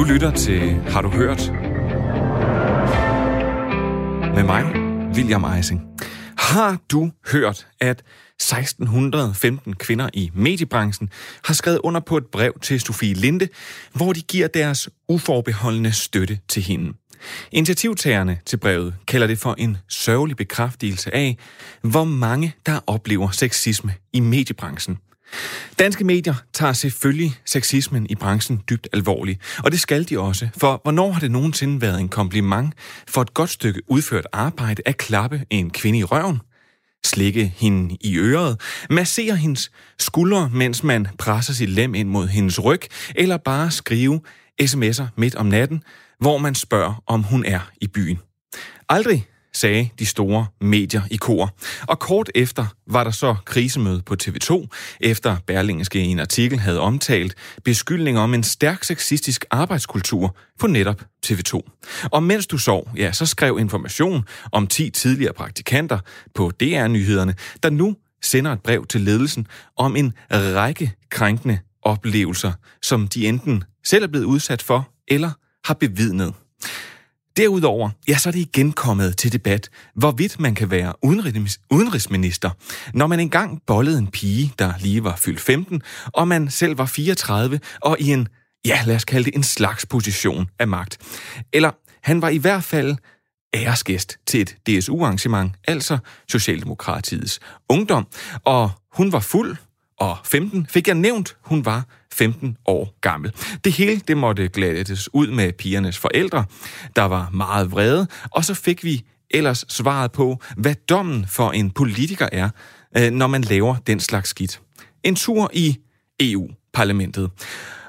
Du lytter til Har du hørt? Med mig, William Eising. Har du hørt, at 1615 kvinder i mediebranchen har skrevet under på et brev til Sofie Linde, hvor de giver deres uforbeholdende støtte til hende? Initiativtagerne til brevet kalder det for en sørgelig bekræftelse af, hvor mange der oplever sexisme i mediebranchen. Danske medier tager selvfølgelig sexismen i branchen dybt alvorligt, og det skal de også, for hvornår har det nogensinde været en kompliment for et godt stykke udført arbejde at klappe en kvinde i røven? Slikke hende i øret, massere hendes skuldre, mens man presser sit lem ind mod hendes ryg, eller bare skrive sms'er midt om natten, hvor man spørger, om hun er i byen. Aldrig sagde de store medier i kor. Og kort efter var der så krisemøde på TV2, efter Berlingske i en artikel havde omtalt beskyldninger om en stærk sexistisk arbejdskultur på netop TV2. Og mens du sov, ja, så skrev information om 10 tidligere praktikanter på DR-nyhederne, der nu sender et brev til ledelsen om en række krænkende oplevelser, som de enten selv er blevet udsat for eller har bevidnet. Derudover, ja, så er det igen kommet til debat, hvorvidt man kan være udenrigs- udenrigsminister, når man engang bollede en pige, der lige var fyldt 15, og man selv var 34, og i en, ja, lad os kalde det en slags position af magt. Eller han var i hvert fald æresgæst til et DSU-arrangement, altså Socialdemokratiets Ungdom, og hun var fuld, og 15 fik jeg nævnt, hun var 15 år gammel. Det hele det måtte glattes ud med pigernes forældre, der var meget vrede, og så fik vi ellers svaret på, hvad dommen for en politiker er, øh, når man laver den slags skidt. En tur i EU-parlamentet.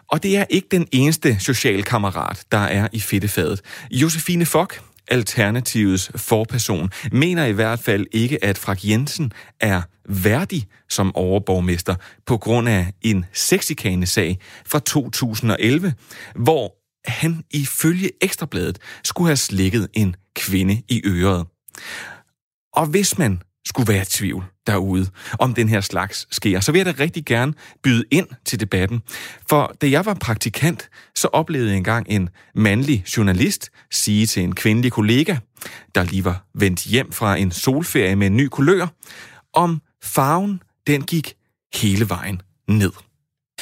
Og det er ikke den eneste socialkammerat, der er i fedtefadet. Josefine Fock, Alternativets forperson, mener i hvert fald ikke, at Frank Jensen er værdig som overborgmester på grund af en sexikane-sag fra 2011, hvor han ifølge Ekstrabladet skulle have slikket en kvinde i øret. Og hvis man skulle være i tvivl derude, om den her slags sker, så vil jeg da rigtig gerne byde ind til debatten. For da jeg var praktikant, så oplevede jeg engang en mandlig journalist sige til en kvindelig kollega, der lige var vendt hjem fra en solferie med en ny kulør, om farven den gik hele vejen ned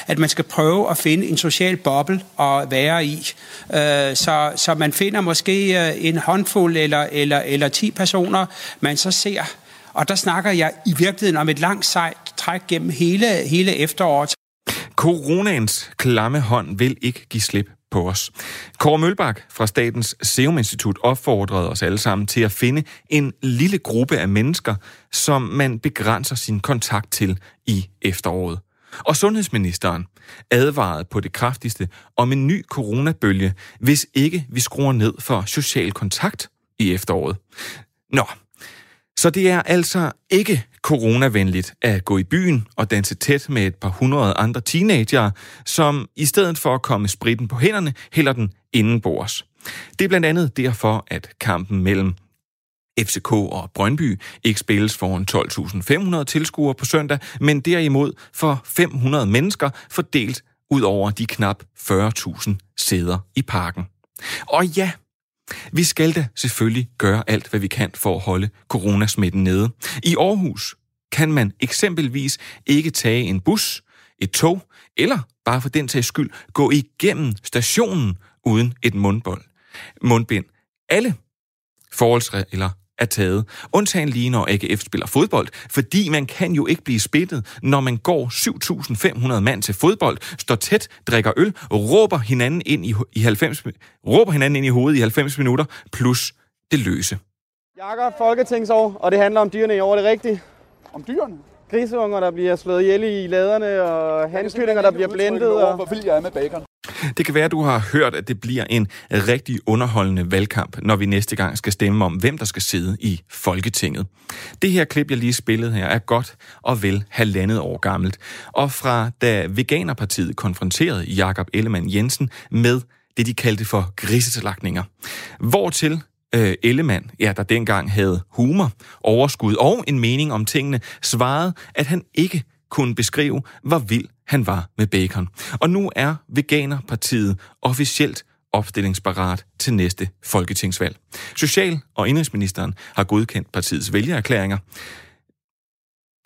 at man skal prøve at finde en social boble at være i. Øh, så, så man finder måske øh, en håndfuld eller, eller, eller 10 personer, man så ser og der snakker jeg i virkeligheden om et langt sejt træk gennem hele, hele efteråret. Coronaens klamme hånd vil ikke give slip på os. Kåre Mølbak fra Statens Serum Institut opfordrede os alle sammen til at finde en lille gruppe af mennesker, som man begrænser sin kontakt til i efteråret. Og sundhedsministeren advarede på det kraftigste om en ny coronabølge, hvis ikke vi skruer ned for social kontakt i efteråret. Nå, så det er altså ikke coronavenligt at gå i byen og danse tæt med et par hundrede andre teenager, som i stedet for at komme spritten på hænderne, hælder den indenbords. Det er blandt andet derfor, at kampen mellem FCK og Brøndby ikke spilles foran 12.500 tilskuere på søndag, men derimod for 500 mennesker fordelt ud over de knap 40.000 sæder i parken. Og ja, vi skal da selvfølgelig gøre alt, hvad vi kan for at holde coronasmitten nede. I Aarhus kan man eksempelvis ikke tage en bus, et tog, eller bare for den tages skyld gå igennem stationen uden et mundbold. mundbind. Alle forholdsregler er taget. Undtagen lige når AGF spiller fodbold, fordi man kan jo ikke blive spillet, når man går 7.500 mand til fodbold, står tæt, drikker øl, råber hinanden ind i, i 90, råber hinanden ind i hovedet i 90 minutter, plus det løse. Jakob, Folketingsår, og det handler om dyrene i år, det rigtigt? Om dyrene? Grisunger, der bliver slået ihjel i laderne, og hanskyllinger, der bliver blændet. Og... Hvor vild jeg er med bacon. Det kan være, at du har hørt, at det bliver en rigtig underholdende valgkamp, når vi næste gang skal stemme om, hvem der skal sidde i Folketinget. Det her klip, jeg lige spillede her, er godt og vel halvandet år gammelt. Og fra da Veganerpartiet konfronterede Jakob Ellemann Jensen med det, de kaldte for grisetalagninger. Hvortil øh, Ellemann, ja, der dengang havde humor, overskud og en mening om tingene, svarede, at han ikke kunne beskrive, hvor vild han var med bacon. Og nu er Veganerpartiet officielt opstillingsparat til næste folketingsvalg. Social- og indrigsministeren har godkendt partiets vælgererklæringer.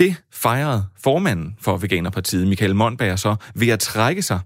Det fejrede formanden for Veganerpartiet, Michael Monberg, så ved at trække sig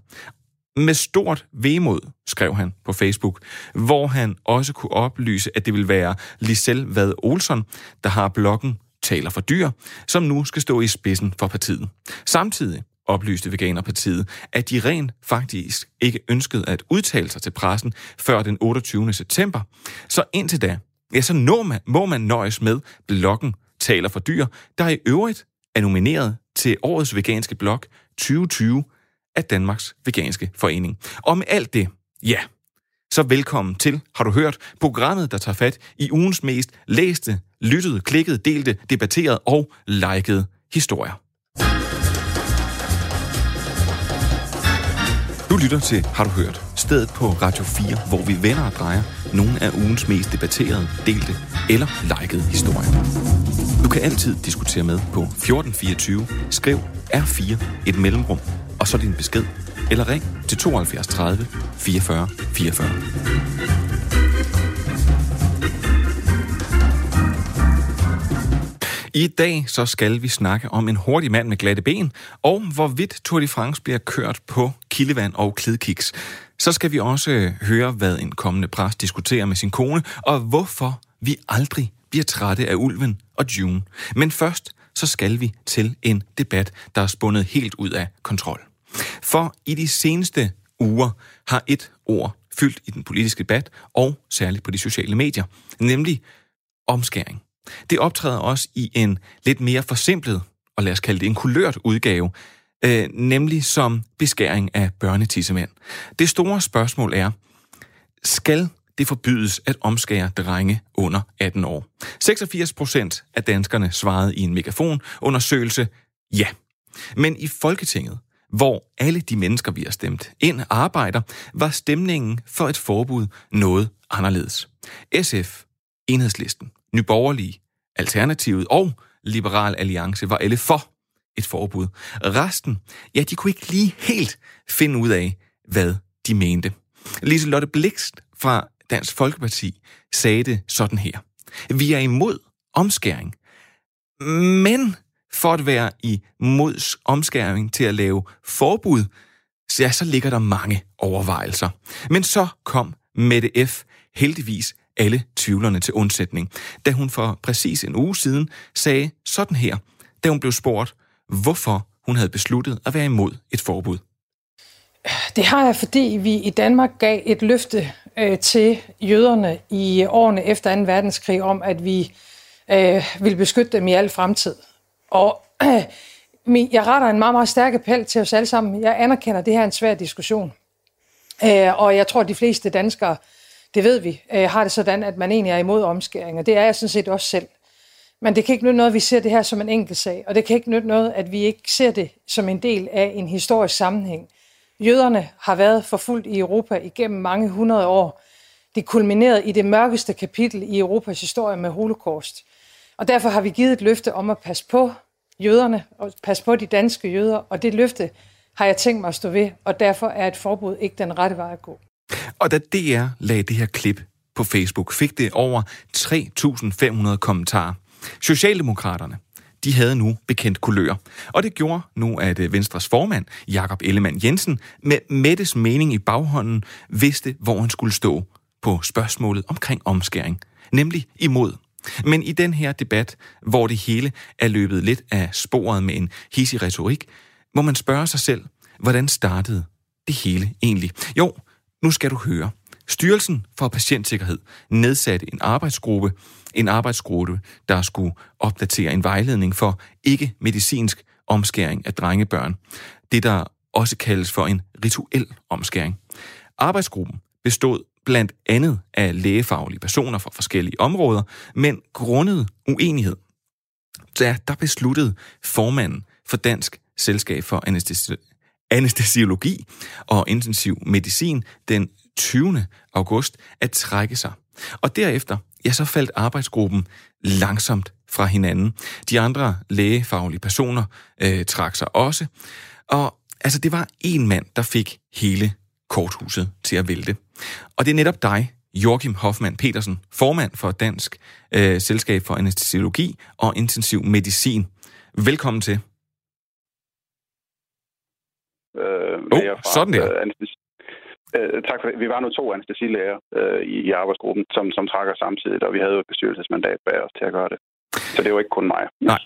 med stort vemod, skrev han på Facebook, hvor han også kunne oplyse, at det vil være Lisel Vad Olsen, der har bloggen Taler for Dyr, som nu skal stå i spidsen for partiet. Samtidig oplyste Veganerpartiet, at de rent faktisk ikke ønskede at udtale sig til pressen før den 28. september. Så indtil da, ja, så når man, må man nøjes med bloggen Taler for Dyr, der i øvrigt er nomineret til årets veganske blog 2020 af Danmarks Veganske Forening. Og med alt det, ja, så velkommen til, har du hørt, programmet, der tager fat i ugens mest læste, lyttede, klikkede, delte, debatterede og likede historier. Du lytter til Har du hørt? Stedet på Radio 4, hvor vi vender og drejer nogle af ugens mest debatterede, delte eller likede historier. Du kan altid diskutere med på 1424. Skriv R4 et mellemrum, og så din besked, eller ring til 72 30 44 44. I dag så skal vi snakke om en hurtig mand med glatte ben, og hvorvidt Tour de France bliver kørt på kildevand og klidkiks. Så skal vi også høre, hvad en kommende præst diskuterer med sin kone, og hvorfor vi aldrig bliver trætte af ulven og June. Men først så skal vi til en debat, der er spundet helt ud af kontrol. For i de seneste uger har et ord fyldt i den politiske debat, og særligt på de sociale medier, nemlig omskæring. Det optræder også i en lidt mere forsimplet, og lad os kalde det en kulørt udgave, øh, nemlig som beskæring af børnetissemænd. Det store spørgsmål er, skal det forbydes at omskære drenge under 18 år? 86 procent af danskerne svarede i en megafonundersøgelse ja. Men i Folketinget, hvor alle de mennesker, vi har stemt ind, arbejder, var stemningen for et forbud noget anderledes. SF, Enhedslisten, Nyborgerlige, Alternativet og Liberal Alliance var alle for et forbud. Resten, ja, de kunne ikke lige helt finde ud af, hvad de mente. Lise Lotte Blikst fra Dansk Folkeparti sagde det sådan her. Vi er imod omskæring, men for at være imod omskæring til at lave forbud, så, ja, så ligger der mange overvejelser. Men så kom Mette F. heldigvis alle tvivlerne til undsætning, da hun for præcis en uge siden sagde sådan her, da hun blev spurgt, hvorfor hun havde besluttet at være imod et forbud. Det har jeg, fordi vi i Danmark gav et løfte øh, til jøderne i årene efter 2. verdenskrig om, at vi øh, ville beskytte dem i al fremtid. Og øh, jeg retter en meget, meget stærk appel til os alle sammen. Jeg anerkender, at det her er en svær diskussion. Øh, og jeg tror, at de fleste danskere det ved vi, øh, har det sådan, at man egentlig er imod omskæring, og det er jeg sådan set også selv. Men det kan ikke nytte noget, at vi ser det her som en enkelt sag, og det kan ikke nytte noget, at vi ikke ser det som en del af en historisk sammenhæng. Jøderne har været forfulgt i Europa igennem mange hundrede år. Det kulminerede i det mørkeste kapitel i Europas historie med holocaust. Og derfor har vi givet et løfte om at passe på jøderne og passe på de danske jøder, og det løfte har jeg tænkt mig at stå ved, og derfor er et forbud ikke den rette vej at gå. Og da DR lagde det her klip på Facebook, fik det over 3.500 kommentarer. Socialdemokraterne, de havde nu bekendt kulør. Og det gjorde nu, at øh, Venstres formand, Jakob Ellemann Jensen, med Mettes mening i baghånden, vidste, hvor han skulle stå på spørgsmålet omkring omskæring, nemlig imod. Men i den her debat, hvor det hele er løbet lidt af sporet med en hissig retorik, må man spørge sig selv, hvordan startede det hele egentlig? Jo, nu skal du høre. Styrelsen for Patientsikkerhed nedsatte en arbejdsgruppe, en arbejdsgruppe, der skulle opdatere en vejledning for ikke-medicinsk omskæring af drengebørn. Det, der også kaldes for en rituel omskæring. Arbejdsgruppen bestod blandt andet af lægefaglige personer fra forskellige områder, men grundet uenighed, der, der besluttede formanden for Dansk Selskab for Anestesi anestesiologi og intensiv medicin den 20. august at trække sig. Og derefter, ja, så faldt arbejdsgruppen langsomt fra hinanden. De andre lægefaglige personer øh, trak sig også. Og altså, det var en mand, der fik hele korthuset til at vælte. Og det er netop dig, Joachim Hoffmann Petersen, formand for Dansk øh, Selskab for Anestesiologi og Intensiv Medicin. Velkommen til. Øh, oh, fra, sådan der. Øh, Øh, tak for det. Vi var nu to anestesilæger øh, i, i arbejdsgruppen, som, som trækker samtidig, og vi havde jo et bestyrelsesmandat bag os til at gøre det. Så det var ikke kun mig. Nej.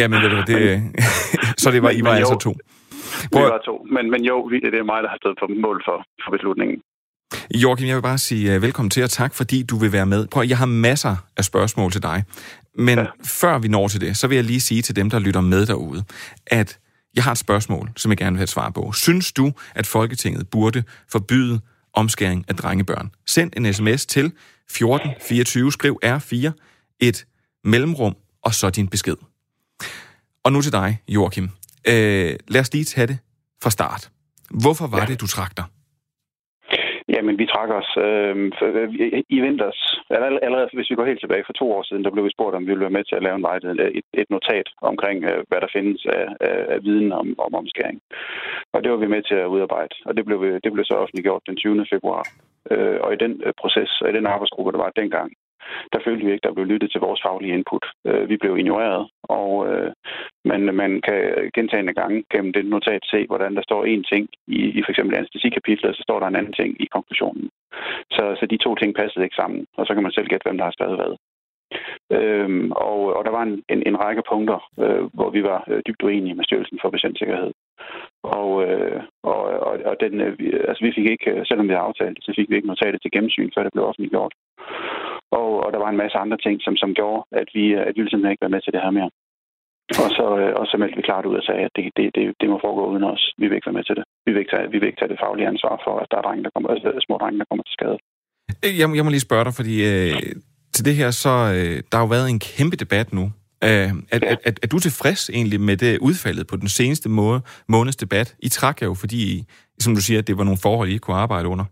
Ja, men det, det, så det var, I var men, altså to. Prøv... Vi var to, men, men jo, det er mig, der har stået på mål for, for beslutningen. Joachim, jeg vil bare sige uh, velkommen til, og tak fordi du vil være med. Prøv, jeg har masser af spørgsmål til dig, men ja. før vi når til det, så vil jeg lige sige til dem, der lytter med derude, at jeg har et spørgsmål, som jeg gerne vil have et svar på. Synes du, at Folketinget burde forbyde omskæring af drengebørn? Send en sms til 1424, skriv R4, et mellemrum, og så din besked. Og nu til dig, Joachim. Øh, lad os lige tage det fra start. Hvorfor var ja. det, du trak dig? Jamen, vi trak os øhm, øh, i vinters, allerede hvis vi går helt tilbage for to år siden, der blev vi spurgt, om vi ville være med til at lave en vejled, et, et notat omkring, øh, hvad der findes af, af, af viden om, om omskæring. Og det var vi med til at udarbejde, og det blev, det blev så offentliggjort den 20. februar. Øh, og i den øh, proces, og i den arbejdsgruppe, der var dengang, der følte vi ikke, der blev lyttet til vores faglige input. Øh, vi blev ignoreret, og øh, man, man kan gentagende gange gennem det notat se, hvordan der står en ting i, i for eksempel anestesikapitlet, så står der en anden ting i konklusionen. Så, så de to ting passede ikke sammen, og så kan man selv gætte, hvem der har skrevet hvad. Øhm, og, og der var en, en, en række punkter, øh, hvor vi var øh, dybt uenige med Styrelsen for Patientsikkerhed. Og, øh, og, og, og den, øh, vi, altså vi fik ikke, øh, selvom vi havde aftalt så fik vi ikke notatet til gennemsyn, før det blev offentliggjort. Og, og der var en masse andre ting, som, som gjorde, at vi, at vi simpelthen ikke var med til det her mere. Og så, øh, og så meldte vi klart ud og sagde, at det, det, det, det må foregå uden os. Vi vil ikke være med til det. Vi vil ikke tage, vi vil ikke tage det faglige ansvar for, at der er drenge, der kommer, altså, små drenge, der kommer til skade. Øh, jeg, jeg må lige spørge dig, fordi øh, til det her, så øh, der har jo været en kæmpe debat nu. Øh, er, ja. er, er, er du tilfreds egentlig med det udfaldet på den seneste måde, måneds debat? I trak jo, fordi, som du siger, det var nogle forhold, I ikke kunne arbejde under.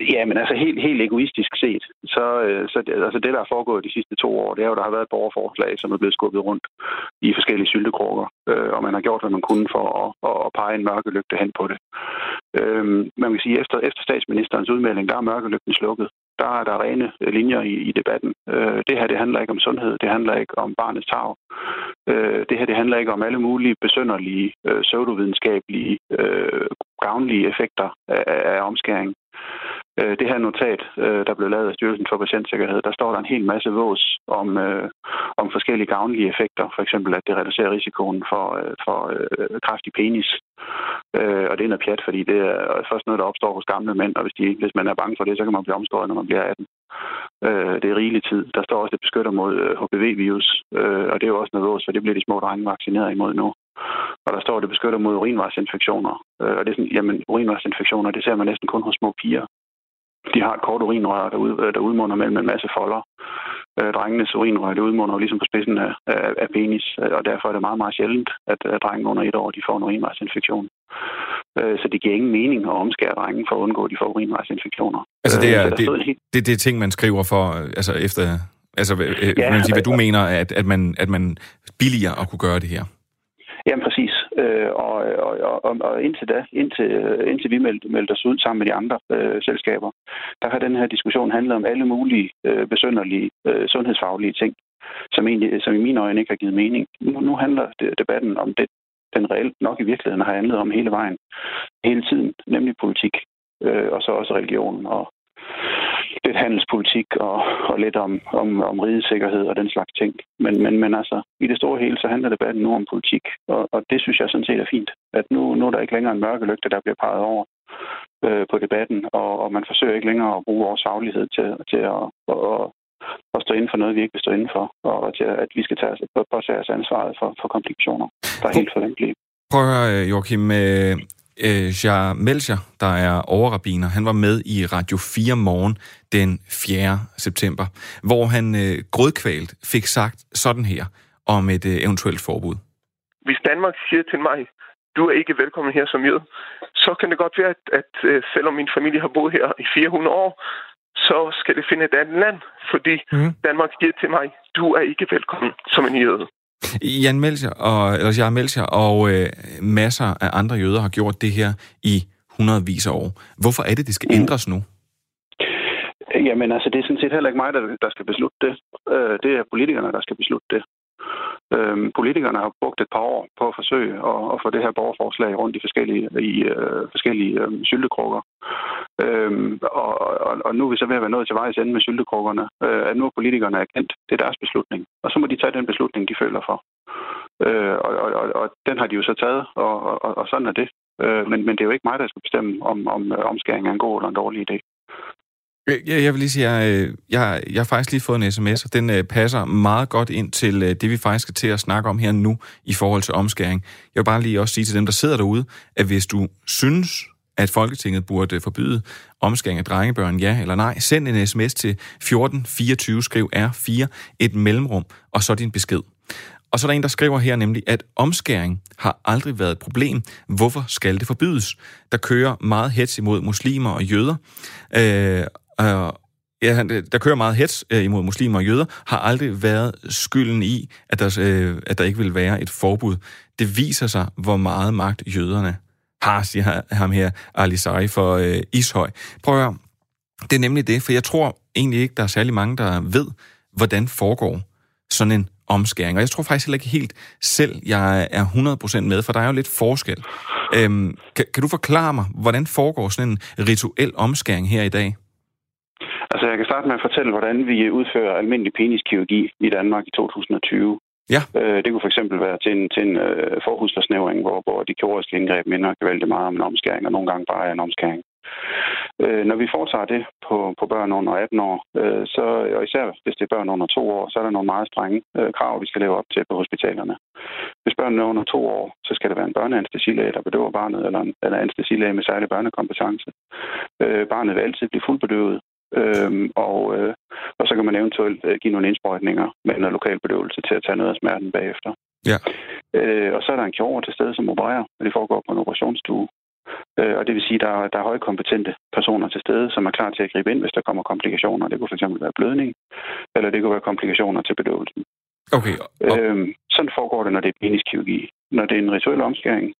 Ja, men altså helt, helt egoistisk set, så, øh, så altså det, der er foregået de sidste to år, det er jo, der har været et borgerforslag, som er blevet skubbet rundt i forskellige syltekrukker, øh, og man har gjort, hvad man kunne for at, at pege en mørkelygte hen på det. Øh, man kan sige, efter, efter statsministerens udmelding, der er mørkelygten slukket. Der er der rene øh, linjer i, i debatten. Øh, det her, det handler ikke om sundhed, det handler ikke om barnets tag. Øh, det her, det handler ikke om alle mulige besønderlige, øh, pseudovidenskabelige, øh, gavnlige effekter af, af omskæring. Øh, det her notat, øh, der blev lavet af Styrelsen for Patientsikkerhed, der står der en hel masse vås om, øh, om forskellige gavnlige effekter. For eksempel, at det reducerer risikoen for, øh, for øh, kraftig penis. Øh, og det er noget pjat, fordi det er først noget, der opstår hos gamle mænd, og hvis, de, hvis man er bange for det, så kan man blive omskåret, når man bliver 18. Øh, det er rigelig tid. Der står også, det beskytter mod øh, HPV-virus, øh, og det er jo også noget vås, for det bliver de små drenge vaccineret imod nu. Og der står, at det beskytter mod urinvejsinfektioner. Øh, og det er sådan, jamen, urinvejsinfektioner, det ser man næsten kun hos små piger. De har et kort urinrør, der, ud, øh, der udmunder mellem en masse folder. Øh, drengenes urinrør, det udmunder ligesom på spidsen af, af, af penis, øh, og derfor er det meget, meget sjældent, at, drenge under et år de får en urinvejsinfektion. Øh, så det giver ingen mening at omskære drengen for at undgå, at de får urinvejsinfektioner. Altså det er, øh, det, helt... det, det er ting, man skriver for, altså efter, altså ja, man sige, hvad du mener, at, at, man, at man billigere at kunne gøre det her? Jamen præcis. Øh, og, og, og, og indtil da, indtil, indtil vi meldte, meldte os ud sammen med de andre øh, selskaber, der har den her diskussion handlet om alle mulige øh, besønderlige øh, sundhedsfaglige ting, som, egentlig, som i mine øjne ikke har givet mening. Nu, nu handler debatten om det, den reelt nok i virkeligheden har handlet om hele vejen, hele tiden, nemlig politik, øh, og så også religion og lidt handelspolitik og, og lidt om, om, om ridesikkerhed og den slags ting. Men, men, men altså, i det store hele, så handler debatten nu om politik, og, og det synes jeg sådan set er fint. At nu, nu er der ikke længere en mørke lygte, der bliver peget over øh, på debatten, og, og man forsøger ikke længere at bruge vores faglighed til, til at, at, at stå inden for noget, vi ikke vil stå inden for, og til, at vi skal tage, påtage os ansvaret for, for komplikationer, der er helt forventelige. Prøv at høre, Joachim. Øh, Jar Melcher, der er overrabiner, han var med i Radio 4 morgen den 4. september, hvor han øh, grødkvalt fik sagt sådan her om et øh, eventuelt forbud. Hvis Danmark siger til mig, du er ikke velkommen her som jød, så kan det godt være, at, at øh, selvom min familie har boet her i 400 år, så skal det finde et andet land, fordi mm. Danmark siger til mig, du er ikke velkommen som en jøde. Jan Melcher og, eller Jan Melcher og øh, masser af andre jøder har gjort det her i hundredvis af år. Hvorfor er det, det skal mm. ændres nu? Jamen altså, det er sådan set heller ikke mig, der, der skal beslutte det. Øh, det er politikerne, der skal beslutte det. Øhm, politikerne har brugt et par år på at forsøge at, at få det her borgerforslag rundt i forskellige, i, øh, forskellige øh, syltekrukker. Øhm, og, og, og nu er vi så ved at være nået til vejs ende med syltekrukkerne. Øh, at nu er politikerne erkendt. Det er deres beslutning. Og så må de tage den beslutning, de føler for. Øh, og, og, og, og den har de jo så taget, og, og, og sådan er det. Øh, men, men det er jo ikke mig, der skal bestemme, om, om øh, omskæring er en god eller en dårlig idé. Øh, jeg, jeg vil lige sige, jeg, øh, jeg, jeg har faktisk lige fået en sms, og den uh, passer meget godt ind til uh, det, vi faktisk skal til at snakke om her nu i forhold til omskæring. Jeg vil bare lige også sige til dem, der sidder derude, at hvis du synes, at Folketinget burde forbyde omskæring af drengebørn, ja eller nej, send en sms til 1424, skriv R4, et mellemrum, og så din besked. Og så er der en, der skriver her nemlig, at omskæring har aldrig været et problem. Hvorfor skal det forbydes? Der kører meget hets imod muslimer og jøder. Øh, øh, ja, der kører meget hets øh, imod muslimer og jøder, har aldrig været skylden i, at der, øh, at der ikke vil være et forbud. Det viser sig, hvor meget magt jøderne har, siger ham her, Ali Sari for øh, Ishøj. Prøv at høre. Det er nemlig det, for jeg tror egentlig ikke, der er særlig mange, der ved, hvordan foregår sådan en omskæring. Og jeg tror faktisk heller ikke helt selv, jeg er 100% med, for der er jo lidt forskel. Øhm, kan, kan du forklare mig, hvordan foregår sådan en rituel omskæring her i dag? Altså, jeg kan starte med at fortælle, hvordan vi udfører almindelig peniskirurgi i Danmark i 2020. Ja. Øh, det kunne for eksempel være til en, til en øh, forhusforsnævring, hvor, hvor de kirurgiske indgreb minder gevaldigt meget om en omskæring, og nogle gange bare en omskæring. Øh, når vi foretager det på, på børn under 18 år, øh, så, og især hvis det er børn under 2 år, så er der nogle meget strenge øh, krav, vi skal leve op til på hospitalerne. Hvis børnene er under 2 år, så skal det være en børneanestesilæge, der bedøver barnet, eller en eller anestesilæge med særlig børnekompetence. Øh, barnet vil altid blive fuldbedøvet, Øhm, og, øh, og så kan man eventuelt øh, give nogle indsprøjtninger med noget lokal bedøvelse til at tage noget af smerten bagefter. Ja. Øh, og så er der en kirurg til stede, som opererer, og det foregår på en operationsstue. Øh, og det vil sige, at der, der er højkompetente personer til stede, som er klar til at gribe ind, hvis der kommer komplikationer. Det kunne fx være blødning, eller det kunne være komplikationer til bedøvelsen. Okay. Og... Øhm, sådan foregår det, når det er penis kirurgi. Når det er en rituel omskæring,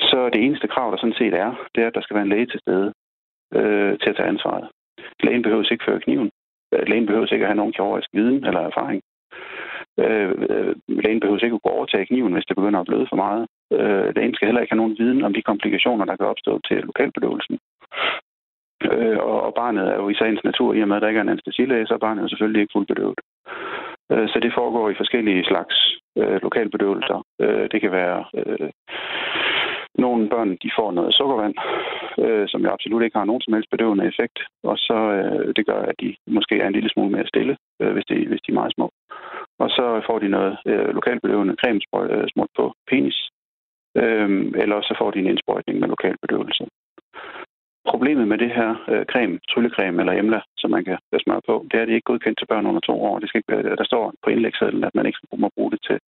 så det eneste krav, der sådan set er, det er, at der skal være en læge til stede øh, til at tage ansvaret. Lægen behøver ikke føre kniven. Øh, lægen behøver ikke at have nogen kirurgisk viden eller erfaring. Øh, øh lægen behøver ikke at kunne overtage kniven, hvis det begynder at bløde for meget. Øh, lægen skal heller ikke have nogen viden om de komplikationer, der kan opstå til lokalbedøvelsen. Øh, og, og barnet er jo i sagens natur, i og med at der ikke er en anestesilæge, så er barnet selvfølgelig ikke fuldt bedøvet. Øh, så det foregår i forskellige slags øh, lokalbedøvelser. Øh, det kan være øh, nogle børn de får noget sukkervand, øh, som jo absolut ikke har nogen som helst bedøvende effekt, og så øh, det gør, at de måske er en lille smule mere stille, øh, hvis, de, hvis de er meget små. Og så får de noget øh, lokalbedøvende creme øh, smurt på penis, øh, eller så får de en indsprøjtning med lokalbedøvelse. Problemet med det her øh, creme, tryllecreme eller emla, som man kan smøre på, det er, at det ikke er godkendt til børn under to år. Det skal ikke, der står på indlægssedlen, at man ikke må bruge det til,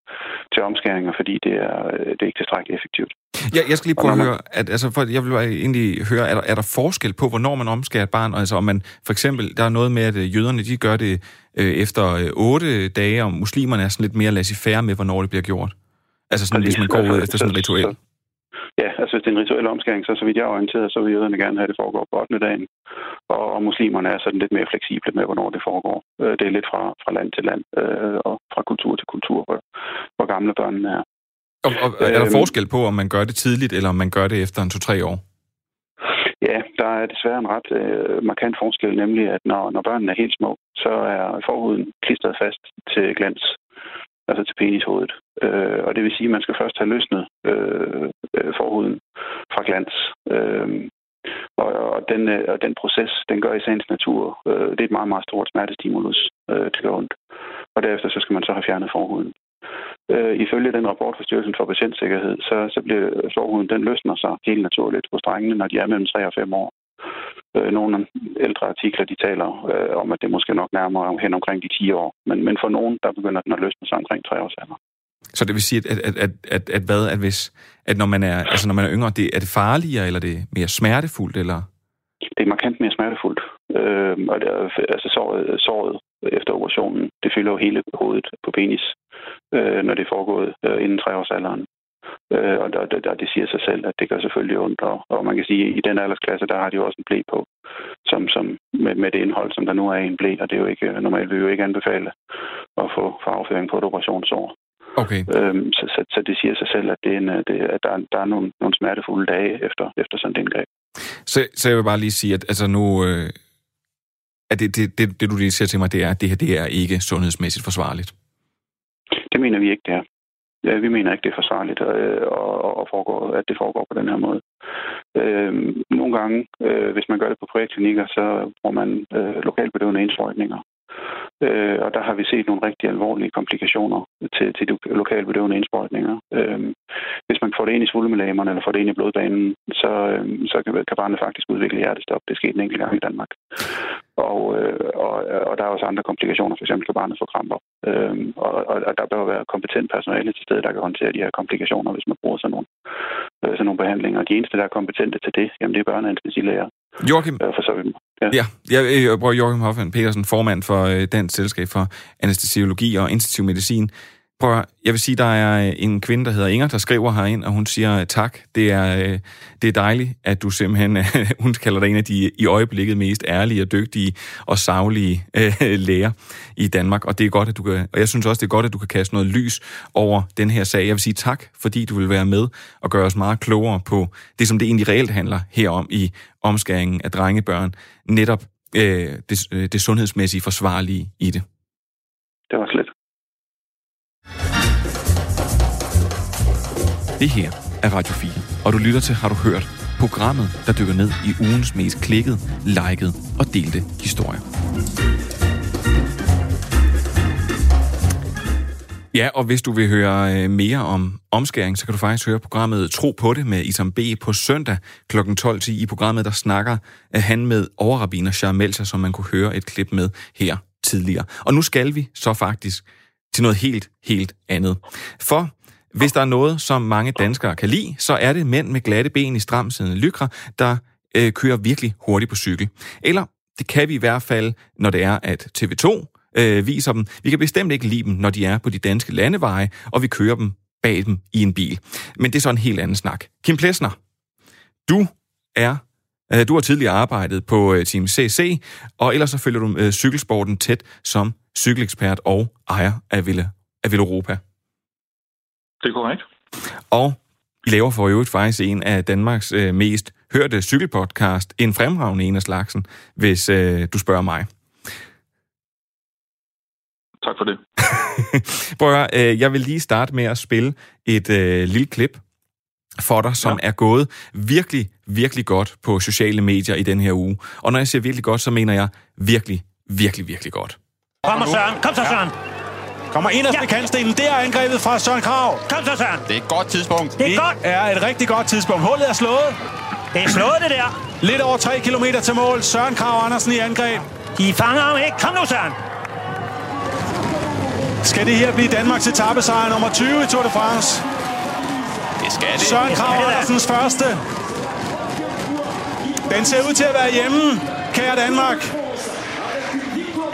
til omskæringer, fordi det er, øh, det er ikke tilstrækkeligt effektivt. Ja, jeg skal lige prøve at høre, at, altså, for jeg vil egentlig høre, er der, er der forskel på, hvornår man omskærer et barn? Altså om man, for eksempel, der er noget med, at øh, jøderne, de gør det øh, efter øh, otte dage, og muslimerne er sådan lidt mere laissez-faire med, hvornår det bliver gjort. Altså sådan, hvis man går ud efter sådan et ritual. Så, altså hvis det er en rituel omskæring, så så vidt jeg er orienteret, så vil jøderne gerne have, at det foregår på 8. dagen. Og, og muslimerne er sådan lidt mere fleksible med, hvornår det foregår. Øh, det er lidt fra, fra land til land øh, og fra kultur til kultur, hvor, hvor gamle børnene er. Og, og er der øhm, forskel på, om man gør det tidligt, eller om man gør det efter en to-tre år? Ja, der er desværre en ret øh, markant forskel, nemlig at når, når børnene er helt små, så er forhuden klistret fast til glans altså til penishovedet. Øh, og det vil sige, at man skal først have løsnet øh, øh, forhuden fra glans. Øh, og, og, den, øh, og den proces, den gør i sagens natur, øh, det er et meget, meget stort smertestimulus. Øh, det gør ondt. Og derefter så skal man så have fjernet forhuden. Øh, ifølge den rapport fra Styrelsen for Patientsikkerhed, så, så bliver forhuden, den løsner sig helt naturligt hos drengene, når de er mellem 3 og 5 år. Øh, nogle ældre artikler, de taler øh, om, at det måske nok nærmere hen omkring de 10 år. Men, men for nogen, der begynder den at løsne sig omkring 3 års alder. Så det vil sige, at, at, at, at, at, hvad, at, hvis, at når, man er, altså når man er yngre, det, er det farligere, eller det er mere smertefuldt? Eller? Det er markant mere smertefuldt. Øh, og det er, altså såret, såret efter operationen, det fylder jo hele hovedet på penis, øh, når det er foregået øh, inden treårsalderen. Øh, og der, der, det siger sig selv, at det gør selvfølgelig ondt. Og, og man kan sige, at i den aldersklasse, der har de jo også en blæ på, som, som med, med det indhold, som der nu er i en blæ. Og det er jo ikke, normalt vil vi jo ikke anbefale at få, afføring på et operationsår. Okay. Øhm, så, så, så det siger sig selv, at, det er en, det, at der, der er nogle, nogle smertefulde dage efter, efter sådan et indgreb. Så, så jeg vil bare lige sige, at altså nu... Øh, at det, det, det, det, du lige siger til mig, det er, at det her det er ikke sundhedsmæssigt forsvarligt. Det mener vi ikke, det er. Ja, vi mener ikke, det er forsvarligt øh, og, og foregår, at det foregår på den her måde. Øh, nogle gange, øh, hvis man gør det på privatklinikker, så bruger man øh, lokalbedøvende indsprøjtninger. Øh, og der har vi set nogle rigtig alvorlige komplikationer til, til de lokale bedøvende indsprøjtninger. Øh, hvis man får det ind i svulmelamerne eller får det ind i blodbanen, så, øh, så kan, kan barnet faktisk udvikle hjertestop. Det skete en enkelt gang i Danmark. Og, øh, og, og der er også andre komplikationer. For eksempel kan barnet få kramper. Øh, og, og der bør være kompetent personale til stede, der kan håndtere de her komplikationer, hvis man bruger sådan nogle, øh, sådan nogle behandlinger. De eneste, der er kompetente til det, jamen det er børneanestesilæger. Joachim, øh, for så vidt. Ja, ja jeg, jeg bruger Joachim Hoffmann Petersen, formand for øh, Dansk Selskab for Anestesiologi og Intensiv Medicin. Prøv jeg vil sige, der er øh, en kvinde, der hedder Inger, der skriver herind, og hun siger øh, tak. Det er, øh, det er dejligt, at du simpelthen, hun kalder dig en af de i øjeblikket mest ærlige og dygtige og savlige øh, læger i Danmark. Og det er godt, at du kan, og jeg synes også, det er godt, at du kan kaste noget lys over den her sag. Jeg vil sige tak, fordi du vil være med og gøre os meget klogere på det, som det egentlig reelt handler herom i omskæringen af drengebørn. Netop øh, det, det sundhedsmæssige forsvarlige i det. Det var slet. Det her er Radio 4, og du lytter til Har du hørt? Programmet, der dykker ned i ugens mest klikket, liket og delte historier. Ja, og hvis du vil høre øh, mere om omskæring, så kan du faktisk høre programmet Tro på det med Isam B. på søndag kl. 12.10. I programmet, der snakker af han med overrabiner Charmelsa, som man kunne høre et klip med her tidligere. Og nu skal vi så faktisk til noget helt, helt andet. For hvis der er noget, som mange danskere kan lide, så er det mænd med glatte ben i stramsiddende lykra, der øh, kører virkelig hurtigt på cykel. Eller det kan vi i hvert fald, når det er, at TV2 øh, viser dem. Vi kan bestemt ikke lide dem, når de er på de danske landeveje, og vi kører dem bag dem i en bil. Men det er så en helt anden snak. Kim Plesner, du er øh, du har tidligere arbejdet på øh, Team CC, og ellers så følger du øh, cykelsporten tæt som cykelekspert og ejer af Ville, af Ville Europa. Det er korrekt. Og I laver for øvrigt faktisk en af Danmarks øh, mest hørte cykelpodcast, en fremragende en af slagsen, hvis øh, du spørger mig. Tak for det. Prøv at høre, øh, jeg vil lige starte med at spille et øh, lille klip for dig, som ja. er gået virkelig, virkelig godt på sociale medier i den her uge. Og når jeg siger virkelig godt, så mener jeg virkelig, virkelig, virkelig godt. Kom Søren, kom så Søren. Ja. Kommer ind ja. kantstenen. Det er angrebet fra Søren Krav. Kom så, Søren. Det er et godt tidspunkt. Det er det godt. er et rigtig godt tidspunkt. Hullet er slået. Det er slået, det der. Lidt over 3 km til mål. Søren Krav Andersen i angreb. De fanger ham ikke. Kom nu, Søren. Skal det her blive Danmarks etappesejr nummer 20 i Tour de France? Det skal det. Søren Krav Andersens første. Den ser ud til at være hjemme, kære Danmark.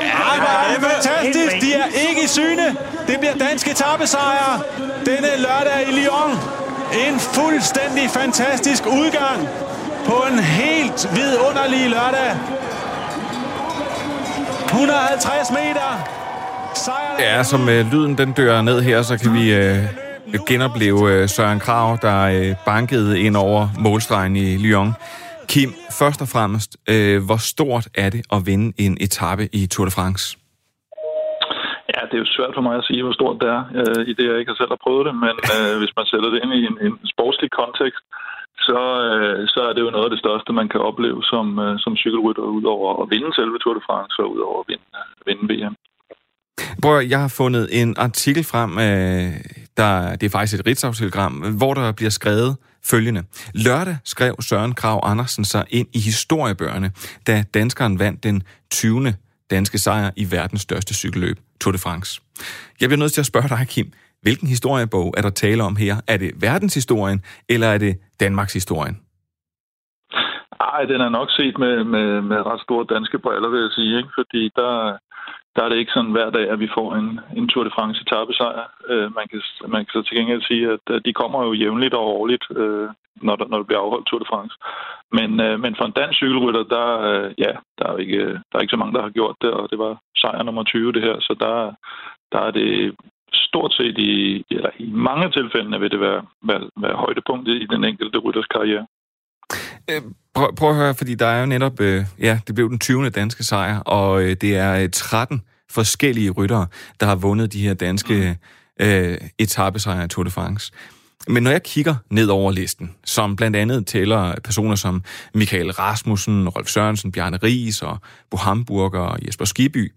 Ej, hvor er det fantastisk. De er ikke i syne. Det bliver dansk etappesejr denne lørdag i Lyon. En fuldstændig fantastisk udgang på en helt vidunderlig lørdag. 150 meter. Ja, som øh, lyden den dør ned her, så kan vi øh, genopleve øh, Søren Krav, der øh, bankede ind over målstregen i Lyon. Kim, først og fremmest, øh, hvor stort er det at vinde en etape i Tour de France? Ja, det er jo svært for mig at sige, hvor stort det er, øh, i det jeg ikke selv har prøvet det, men øh, hvis man sætter det ind i en, en sportslig kontekst, så, øh, så er det jo noget af det største, man kan opleve som, øh, som cykelrytter, udover at vinde selve Tour de France og udover at vinde, vinde VM. Prøv, jeg har fundet en artikel frem, øh, der, det er faktisk et ritzau hvor der bliver skrevet, følgende. Lørdag skrev Søren Krav Andersen sig ind i historiebøgerne, da danskeren vandt den 20. danske sejr i verdens største cykelløb, Tour de France. Jeg bliver nødt til at spørge dig, Kim, hvilken historiebog er der tale om her? Er det verdenshistorien, eller er det Danmarks historien? Ej, den er nok set med, med, med ret store danske briller, vil jeg sige. Ikke? Fordi der, der er det ikke sådan hver dag, at vi får en, en Tour de France etappesejr. Øh, man, kan, man kan så til gengæld sige, at, at de kommer jo jævnligt og årligt, øh, når, der, når der bliver afholdt Tour de France. Men, øh, men for en dansk cykelrytter, der, øh, ja, der, er ikke, øh, der er ikke så mange, der har gjort det, og det var sejr nummer 20 det her, så der, der er det stort set i, eller i mange tilfælde vil det være, være, være højdepunktet i den enkelte rytters karriere. Øh, prøv, prøv at høre, fordi der er jo netop, øh, ja, det blev den 20. danske sejr, og øh, det er øh, 13 forskellige ryttere, der har vundet de her danske øh, etappesejre i Tour de France. Men når jeg kigger ned over listen, som blandt andet tæller personer som Michael Rasmussen, Rolf Sørensen, Bjarne Ries og Bo Hamburger og Jesper Skiby,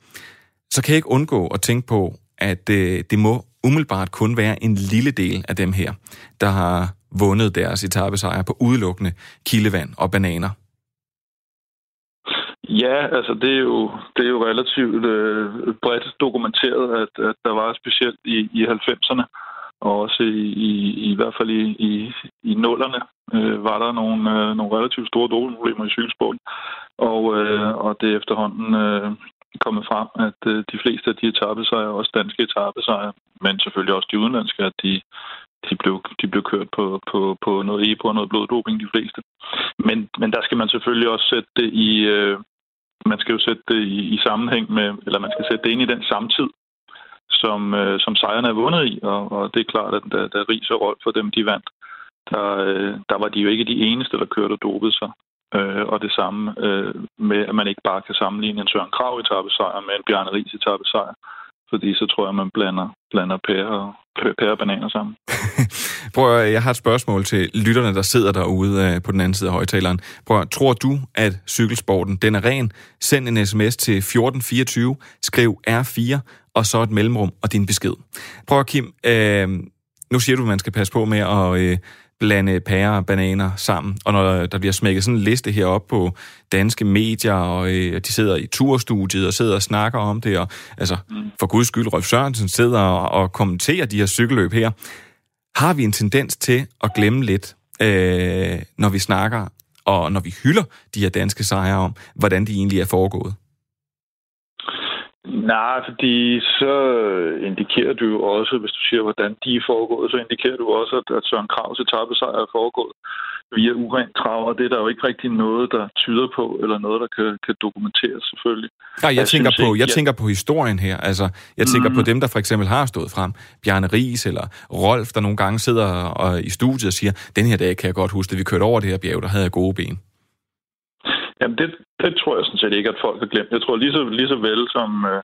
så kan jeg ikke undgå at tænke på, at øh, det må umiddelbart kun være en lille del af dem her, der har vundet deres etabesejr på udelukkende kildevand og bananer. Ja, altså det er jo, det er jo relativt øh, bredt dokumenteret, at, at der var specielt i, i 90'erne, og også i, i, i hvert fald i, i, i nullerne, øh, var der nogle, øh, nogle relativt store dopingproblemer i cykelsporten. Og, øh, og det er efterhånden øh, kommet frem, at øh, de fleste af de etappesejre, også danske etappesejre, men selvfølgelig også de udenlandske, at de, de blev, de blev kørt på, på, på noget EPO og noget bloddoping, de fleste. Men, men der skal man selvfølgelig også sætte det i... Øh, man skal jo sætte det i, i sammenhæng med, eller man skal sætte det ind i den samtid, som, øh, som sejrene er vundet i, og, og det er klart, at da, da Ries og Rolf for dem, de vandt, der, øh, der var de jo ikke de eneste, der kørte og dopede sig. Øh, og det samme øh, med, at man ikke bare kan sammenligne en Søren Krav etappesejr med en Bjarne Ries etappesejr fordi så tror jeg, man blander, blander pære og, pære og bananer sammen. Prøv jeg har et spørgsmål til lytterne, der sidder derude øh, på den anden side af højtaleren. Prøv tror du, at cykelsporten den er ren? Send en sms til 1424, skriv R4, og så et mellemrum og din besked. Prøv Kim, øh, nu siger du, at man skal passe på med at øh, blande pærer og bananer sammen. Og når der bliver smækket sådan en liste herop på danske medier, og øh, de sidder i turstudiet og sidder og snakker om det, og altså, mm. for guds skyld, Rolf Sørensen sidder og, og kommenterer de her cykelløb her, har vi en tendens til at glemme lidt, øh, når vi snakker, og når vi hylder de her danske sejre om, hvordan de egentlig er foregået? Nej, fordi så indikerer du jo også, hvis du siger, hvordan de er foregået, så indikerer du også, at, Søren Kravs etappesejr er foregået via urent trav, og det er der jo ikke rigtig noget, der tyder på, eller noget, der kan, kan dokumenteres selvfølgelig. Nej, jeg, jeg tænker på, jeg ja. tænker på historien her. Altså, jeg tænker mm. på dem, der for eksempel har stået frem. Bjarne Ries eller Rolf, der nogle gange sidder og, i studiet og siger, den her dag kan jeg godt huske, at vi kørte over det her bjerg, der havde jeg gode ben. Jamen, det, det tror jeg sådan set ikke, at folk har glemt. Jeg tror lige så, lige så vel som, øh,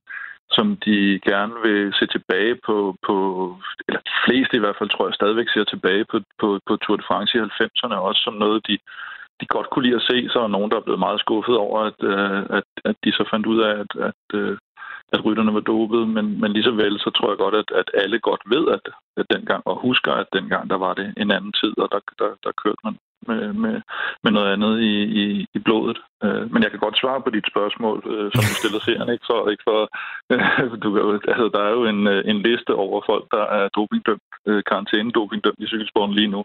som de gerne vil se tilbage på, på, eller de fleste i hvert fald, tror jeg stadigvæk ser tilbage på, på, på Tour de France i 90'erne, også som noget, de, de godt kunne lide at se. Så er nogen, der er blevet meget skuffet over, at, øh, at, at de så fandt ud af, at, at, øh, at rytterne var dopet, men, men lige så vel, så tror jeg godt, at, at alle godt ved, at, at dengang, og husker, at dengang der var det en anden tid, og der, der, der kørte man med, med, med noget andet i, i, i blodet. Øh, men jeg kan godt svare på dit spørgsmål, øh, som du stiller serien, ikke for, ikke for øh, du altså, der er jo en, øh, en liste over folk, der er dopingdømt, øh, karantæne-dopingdømt i cykelsporten lige nu.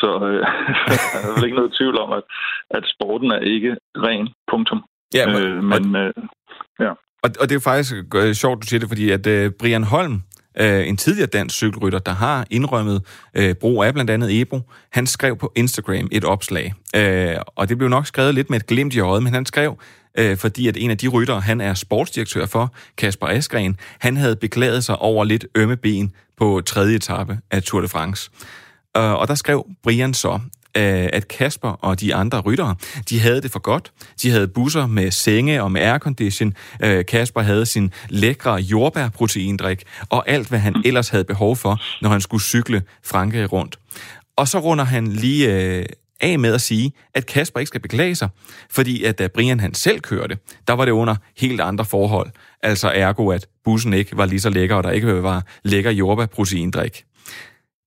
Så øh, der er vel ikke noget tvivl om, at, at sporten er ikke ren, punktum. Ja, men, øh, men øh, ja. Og, og det er faktisk øh, sjovt, du siger det, fordi at øh, Brian Holm, øh, en tidligere dansk cykelrytter, der har indrømmet øh, brug af blandt andet Ebro, han skrev på Instagram et opslag. Øh, og det blev nok skrevet lidt med et glimt i øjet, men han skrev, øh, fordi at en af de ryttere, han er sportsdirektør for, Kasper Askren, han havde beklaget sig over lidt ømme ben på tredje etape af Tour de France. Øh, og der skrev Brian så, at Kasper og de andre ryttere, de havde det for godt. De havde busser med senge og med aircondition. Øh, Kasper havde sin lækre jordbærproteindrik og alt, hvad han ellers havde behov for, når han skulle cykle Frankrig rundt. Og så runder han lige øh, af med at sige, at Kasper ikke skal beklage sig, fordi at da Brian han selv kørte, der var det under helt andre forhold. Altså ergo, at bussen ikke var lige så lækker, og der ikke var lækker jordbærproteindrik.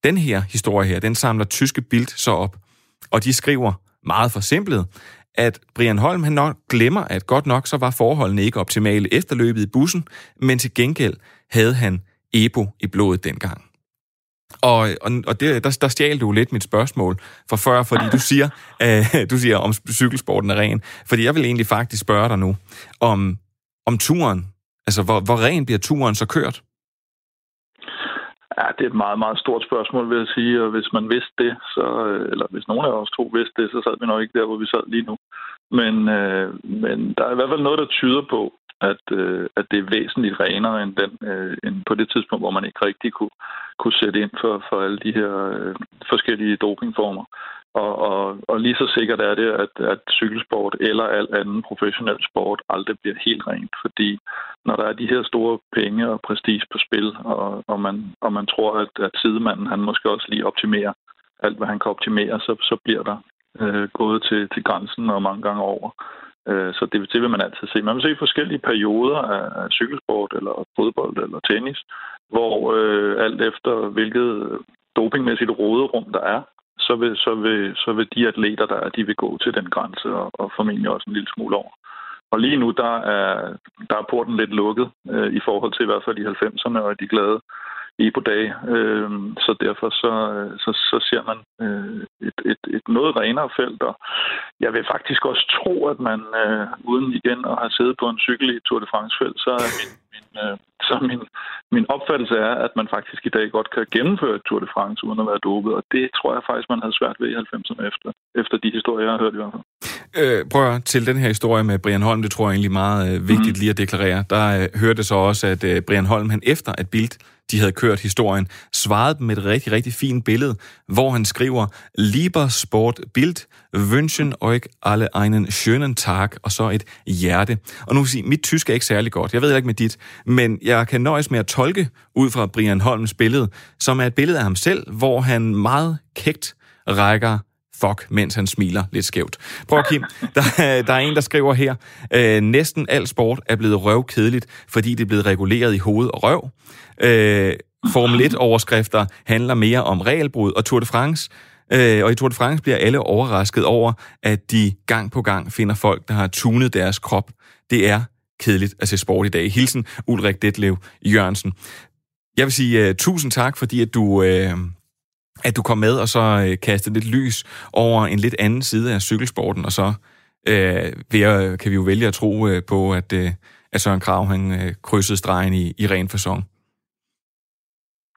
Den her historie her, den samler tyske Bild så op, og de skriver meget forsimplet, at Brian Holm han nok glemmer, at godt nok så var forholdene ikke optimale efter løbet i bussen, men til gengæld havde han Ebo i blodet dengang. Og, og, og det, der, der stjal du lidt mit spørgsmål for før, fordi du siger, øh, du siger, om cykelsporten er ren. Fordi jeg vil egentlig faktisk spørge dig nu, om, om turen Altså, hvor, hvor ren bliver turen så kørt? Ja, det er et meget, meget stort spørgsmål, vil jeg sige. Og hvis man vidste det, så, øh, eller hvis nogen af os to vidste det, så sad vi nok ikke der, hvor vi sad lige nu. Men, øh, men der er i hvert fald noget, der tyder på, at, øh, at det er væsentligt renere end, den, øh, end på det tidspunkt, hvor man ikke rigtig kunne, kunne sætte ind for, for alle de her øh, forskellige dopingformer. Og, og, og lige så sikkert er det, at, at cykelsport eller al anden professionel sport aldrig bliver helt rent, fordi når der er de her store penge og prestige på spil, og, og, man, og man tror, at, at sidemanden han måske også lige optimerer alt, hvad han kan optimere, så, så bliver der øh, gået til, til grænsen og mange gange over. Øh, så det, det vil man altid se. Man vil se forskellige perioder af, af cykelsport, eller fodbold, eller tennis, hvor øh, alt efter hvilket dopingmæssigt råderum der er, så vil, så vil, så vil de atleter, der er, de vil gå til den grænse, og, og formentlig også en lille smule over. Og lige nu, der er, der er porten lidt lukket, øh, i forhold til i hvert fald i 90'erne, og de glade i på dag. Øh, så derfor så, så, så ser man øh, et, et, et noget renere felt, og jeg vil faktisk også tro, at man øh, uden igen at have siddet på en cykel i Tour de France-felt, så er min, min, øh, så min, min opfattelse er, at man faktisk i dag godt kan gennemføre et Tour de France uden at være dopet, og det tror jeg faktisk, man havde svært ved i 90'erne efter, efter de historier, jeg har hørt i hvert fald. Øh, prøv at til den her historie med Brian Holm, det tror jeg egentlig meget øh, vigtigt mm. lige at deklarere. Der øh, hørte så også, at øh, Brian Holm, han efter at Bild de havde kørt historien, svarede dem med et rigtig, rigtig fint billede, hvor han skriver, Lieber Sport Bild, wünschen euch alle einen schönen Tag, og så et hjerte. Og nu vil sige, mit tysk er ikke særlig godt, jeg ved ikke med dit, men jeg kan nøjes med at tolke ud fra Brian Holms billede, som er et billede af ham selv, hvor han meget kægt rækker fuck, mens han smiler lidt skævt. Prøv Kim, der, der er en, der skriver her, øh, næsten al sport er blevet røvkedeligt, fordi det er blevet reguleret i hoved og røv. Øh, Formel 1-overskrifter handler mere om regelbrud, og Tour de France Øh, og i Tour de France bliver alle overrasket over, at de gang på gang finder folk, der har tunet deres krop. Det er kedeligt at se sport i dag. Hilsen Ulrik Detlev Jørgensen. Jeg vil sige uh, tusind tak, fordi at du, uh, at du kom med og så uh, kastede lidt lys over en lidt anden side af cykelsporten, og så uh, jeg, kan vi jo vælge at tro uh, på, at, uh, at Søren Krav han uh, krydsede stregen i, i ren fasong.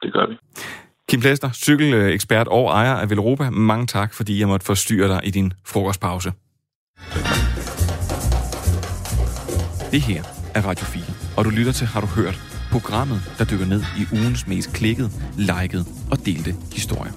Det gør vi. Kim Plester, cykelekspert og ejer af Velropa, mange tak, fordi jeg måtte forstyrre dig i din frokostpause. Det her er Radio 4, og du lytter til Har du hørt? Programmet, der dykker ned i ugens mest klikkede, liket og delte historie.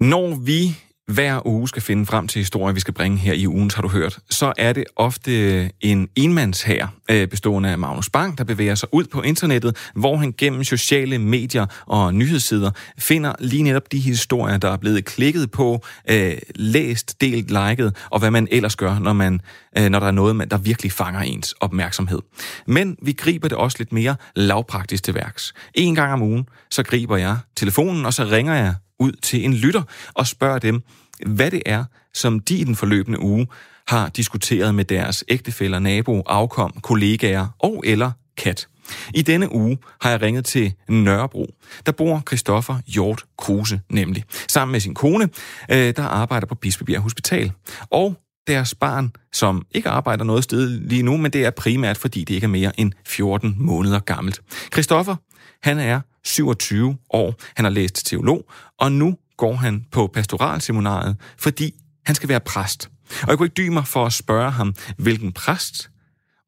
Når vi hver uge skal finde frem til historier, vi skal bringe her i ugen, har du hørt, så er det ofte en enmandshær øh, bestående af Magnus Bang, der bevæger sig ud på internettet, hvor han gennem sociale medier og nyhedssider finder lige netop de historier, der er blevet klikket på, øh, læst, delt, liket, og hvad man ellers gør, når, man, øh, når der er noget, der virkelig fanger ens opmærksomhed. Men vi griber det også lidt mere lavpraktisk til værks. En gang om ugen, så griber jeg telefonen, og så ringer jeg ud til en lytter og spørger dem, hvad det er, som de i den forløbende uge har diskuteret med deres ægtefæller, nabo, afkom, kollegaer og eller kat. I denne uge har jeg ringet til Nørrebro. Der bor Christoffer Hjort Kruse nemlig. Sammen med sin kone, øh, der arbejder på Bispebjerg Hospital. Og deres barn, som ikke arbejder noget sted lige nu, men det er primært, fordi det ikke er mere end 14 måneder gammelt. Christoffer, han er 27 år, han har læst teolog, og nu går han på pastoralseminariet, fordi han skal være præst. Og jeg kunne ikke dy mig for at spørge ham, hvilken præst.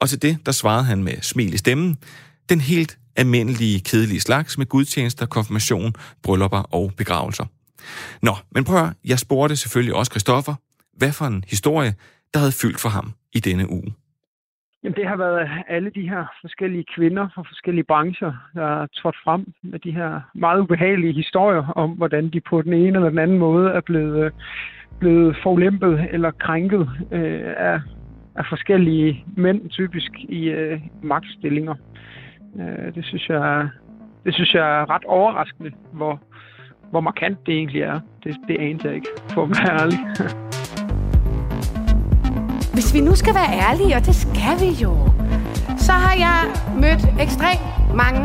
Og til det, der svarede han med smil i stemmen, den helt almindelige, kedelige slags med gudstjenester, konfirmation, bryllupper og begravelser. Nå, men prøv at, jeg spurgte selvfølgelig også Christoffer, hvad for en historie, der havde fyldt for ham i denne uge. Jamen, det har været alle de her forskellige kvinder fra forskellige brancher, der er trådt frem med de her meget ubehagelige historier om, hvordan de på den ene eller den anden måde er blevet, blevet forulempet eller krænket øh, af, af forskellige mænd, typisk i øh, magtstillinger. Øh, det, synes jeg, det synes jeg er ret overraskende, hvor, hvor markant det egentlig er. Det, det anede jeg ikke, for at være ærlig. Hvis vi nu skal være ærlige, og det skal vi jo, så har jeg mødt ekstremt mange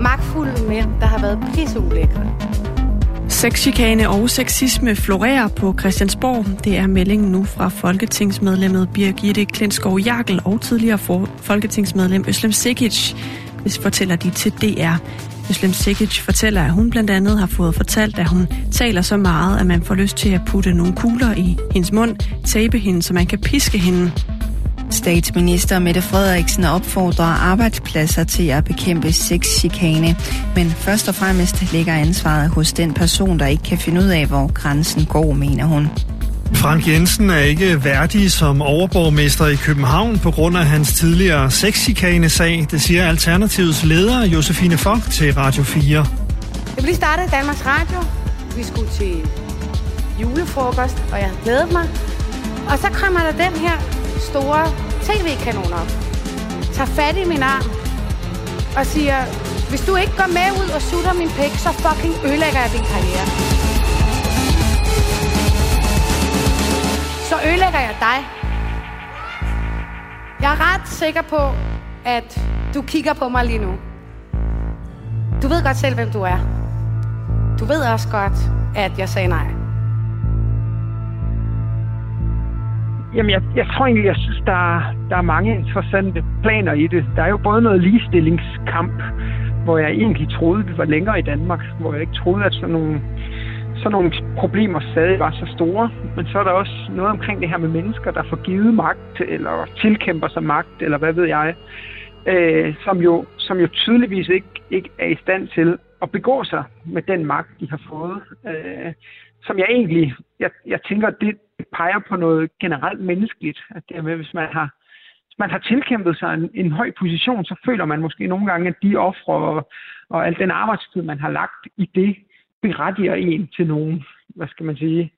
magtfulde mænd, der har været pisseulækre. Sexchikane og sexisme florerer på Christiansborg. Det er meldingen nu fra folketingsmedlemmet Birgitte Klinskov Jakkel og tidligere folketingsmedlem Øslem Sikic, hvis fortæller de til DR. Muslim Sikic fortæller, at hun blandt andet har fået fortalt, at hun taler så meget, at man får lyst til at putte nogle kugler i hendes mund, tabe hende, så man kan piske hende. Statsminister Mette Frederiksen opfordrer arbejdspladser til at bekæmpe sexchikane, men først og fremmest ligger ansvaret hos den person, der ikke kan finde ud af, hvor grænsen går, mener hun. Frank Jensen er ikke værdig som overborgmester i København på grund af hans tidligere sexchikane-sag. Det siger Alternativets leder Josefine Fock til Radio 4. Jeg blev startet Danmarks Radio. Vi skulle til julefrokost, og jeg glædede mig. Og så kommer der den her store tv-kanon op. Tager fat i min arm og siger, hvis du ikke går med ud og sutter min pæk, så fucking ødelægger jeg din karriere. Så ødelægger jeg dig. Jeg er ret sikker på, at du kigger på mig lige nu. Du ved godt selv, hvem du er. Du ved også godt, at jeg sagde nej. Jamen, jeg, jeg tror egentlig, jeg synes, der, er- der er mange interessante planer i det. Der er jo både noget ligestillingskamp, hvor jeg egentlig troede, vi var længere i Danmark, hvor jeg ikke troede, at sådan nogle, sådan nogle problemer stadig var så store. Men så er der også noget omkring det her med mennesker, der får givet magt, eller tilkæmper sig magt, eller hvad ved jeg, øh, som, jo, som jo tydeligvis ikke, ikke er i stand til at begå sig med den magt, de har fået. Øh, som jeg egentlig, jeg, jeg tænker, det peger på noget generelt menneskeligt. At det med, hvis man har, man har tilkæmpet sig en, en høj position, så føler man måske nogle gange, at de ofre og, og al den arbejdstid, man har lagt i det, berettiger en til nogen, hvad skal man sige,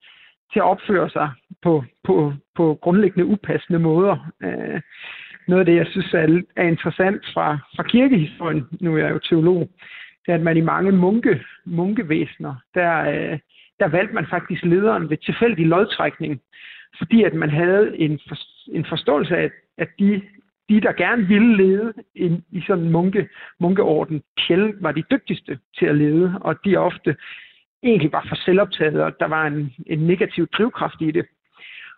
til at opføre sig på, på, på grundlæggende upassende måder. Øh, noget af det, jeg synes er, er interessant fra, fra kirkehistorien, nu er jeg jo teolog, det er, at man i mange munke, munkevæsener, der, øh, der valgte man faktisk lederen ved tilfældig lodtrækning, fordi at man havde en, for, en forståelse af, at de, de, der gerne ville lede en, i sådan en munke, munkeorden, sjældent var de dygtigste til at lede, og de ofte egentlig var for selvoptaget, og der var en, en negativ drivkraft i det.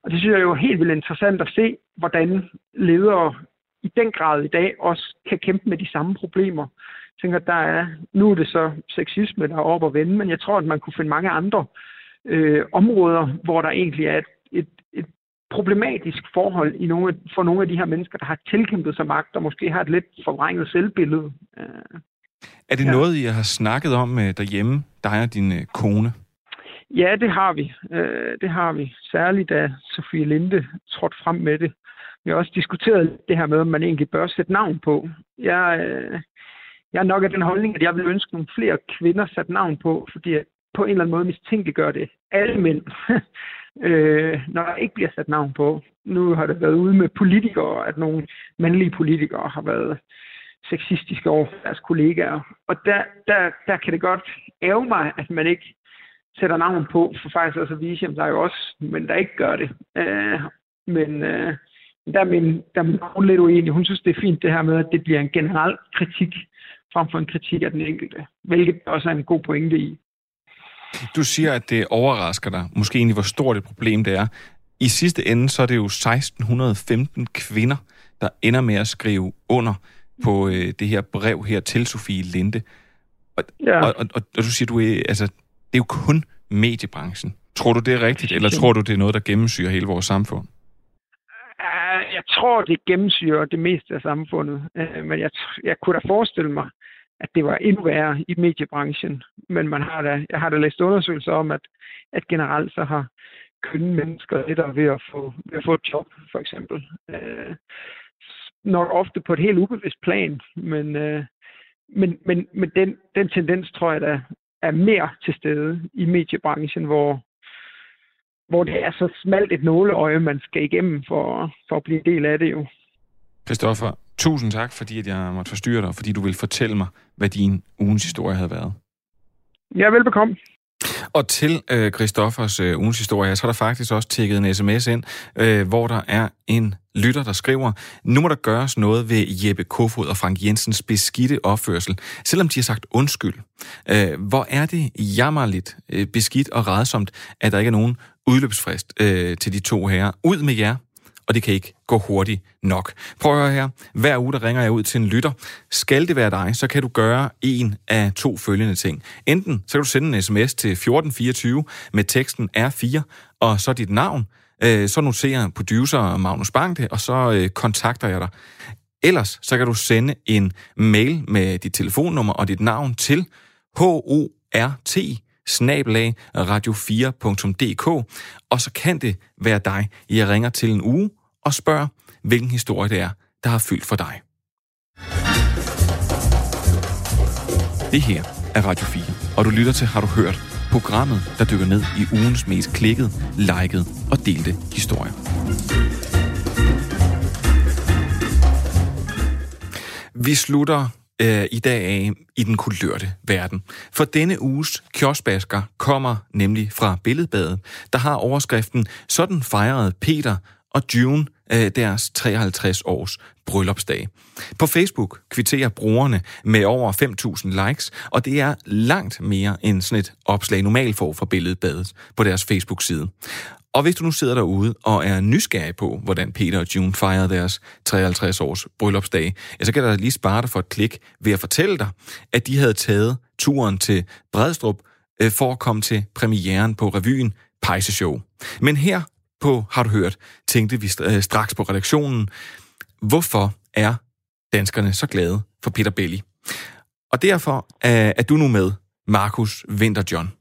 Og det synes jeg jo er helt vildt interessant at se, hvordan ledere i den grad i dag også kan kæmpe med de samme problemer. Jeg tænker, der er, nu er det så sexisme, der er op og vende, men jeg tror, at man kunne finde mange andre øh, områder, hvor der egentlig er et problematisk forhold i nogle, for nogle af de her mennesker, der har tilkæmpet sig magt, og måske har et lidt forvrænget selvbillede. Øh, Er det ja. noget, I har snakket om øh, derhjemme, dig og din øh, kone? Ja, det har vi. Det har vi. Særligt da Sofie Linde trådte frem med det. Vi har også diskuteret det her med, om man egentlig bør sætte navn på. Jeg, jeg er nok af den holdning, at jeg vil ønske nogle flere kvinder sat navn på, fordi at på en eller anden måde mistænkeliggør det alle mænd, øh, når der ikke bliver sat navn på. Nu har det været ude med politikere, at nogle mandlige politikere har været sexistiske over for deres kollegaer. Og der, der, der kan det godt ære mig, at man ikke sætter navn på, for faktisk også at vise, at der er jo også men der ikke gør det. Øh, men øh, der er min, der er min kone lidt uenig. Hun synes, det er fint det her med, at det bliver en generel kritik, frem for en kritik af den enkelte, hvilket også er en god pointe i. Du siger, at det overrasker dig, måske egentlig, hvor stort et problem det er. I sidste ende, så er det jo 1615 kvinder, der ender med at skrive under på øh, det her brev her til Sofie Linde. Og, Ja. og, og, og, og du siger, du er, altså, det er jo kun mediebranchen. Tror du, det er rigtigt, eller tror du, det er noget, der gennemsyrer hele vores samfund? Jeg tror, det gennemsyrer det meste af samfundet. Uh, men jeg, jeg kunne da forestille mig, at det var endnu værre i mediebranchen. Men man har da, jeg har da læst undersøgelser om, at, at generelt så har kønne mennesker lettere ved at få, ved at få et job, for eksempel. Øh, nok ofte på et helt ubevidst plan, men, øh, men, men, men den, den tendens tror jeg, der er mere til stede i mediebranchen, hvor, hvor det er så smalt et nåleøje, man skal igennem for, for at blive en del af det jo. Christoffer, tusind tak, fordi at jeg måtte forstyrre dig, og fordi du vil fortælle mig, hvad din ugens historie havde været. Ja, velbekomme. Og til øh, Christoffers øh, ugens historie, så er der faktisk også tækket en sms ind, øh, hvor der er en lytter, der skriver, nu må der gøres noget ved Jeppe Kofod og Frank Jensens beskidte opførsel, selvom de har sagt undskyld. Øh, hvor er det jammerligt, øh, beskidt og redsomt, at der ikke er nogen udløbsfrist øh, til de to herrer. Ud med jer, og det kan ikke gå hurtigt nok. Prøv at høre her. Hver uge, der ringer jeg ud til en lytter. Skal det være dig, så kan du gøre en af to følgende ting. Enten så kan du sende en sms til 1424 med teksten R4, og så dit navn. Øh, så noterer producer Magnus Bang det, og så øh, kontakter jeg dig. Ellers så kan du sende en mail med dit telefonnummer og dit navn til h o r t snabelag radio4.dk, og så kan det være dig, jeg ringer til en uge og spørger, hvilken historie det er, der har fyldt for dig. Det her er Radio 4, og du lytter til Har du hørt? Programmet, der dykker ned i ugens mest klikket, liket og delte historier. Vi slutter øh, i dag af i den kulørte verden. For denne uges kioskbasker kommer nemlig fra Billedbadet, der har overskriften Sådan fejrede Peter og June øh, deres 53 års bryllupsdag. På Facebook kvitterer brugerne med over 5.000 likes, og det er langt mere end sådan et opslag normalt får fra Billedbadet på deres Facebook-side. Og hvis du nu sidder derude og er nysgerrig på, hvordan Peter og June fejrede deres 53 års bryllupsdag, ja, så kan der lige spare dig for et klik ved at fortælle dig, at de havde taget turen til Bredstrup øh, for at komme til premieren på revyen Pejse Show. Men her på Har du hørt, tænkte vi øh, straks på redaktionen, hvorfor er danskerne så glade for Peter Belli? Og derfor øh, er du nu med, Markus Winter John.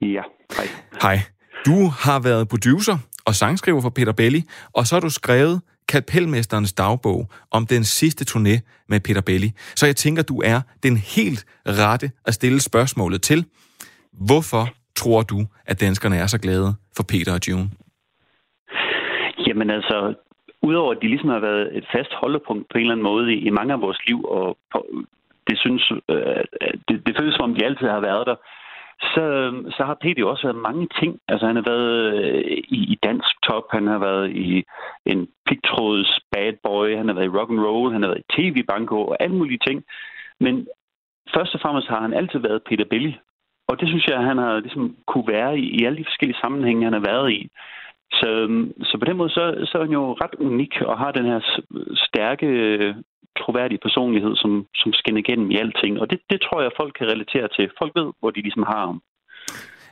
Ja, hej. Hej. Du har været producer og sangskriver for Peter Belli, og så har du skrevet Kapelmesterens dagbog om den sidste turné med Peter Belli. Så jeg tænker, du er den helt rette at stille spørgsmålet til. Hvorfor tror du, at danskerne er så glade for Peter og June? Jamen altså, udover at de ligesom har været et fast holdepunkt på en eller anden måde i, i mange af vores liv, og på, det synes, øh, det, det føles som om de altid har været der, så, så har Peter jo også været mange ting. Altså han har været øh, i, i dansk top, han har været i en pigtråds bad boy, han har været i rock and roll, han har været i tv-banko og alle mulige ting. Men først og fremmest har han altid været Peter Belli. Og det synes jeg, han har ligesom kunne være i, i alle de forskellige sammenhænge, han har været i. Så, så på den måde, så, så er han jo ret unik og har den her stærke, troværdige personlighed, som, som skinner igennem i alting. Og det, det tror jeg, folk kan relatere til. Folk ved, hvor de ligesom har ham.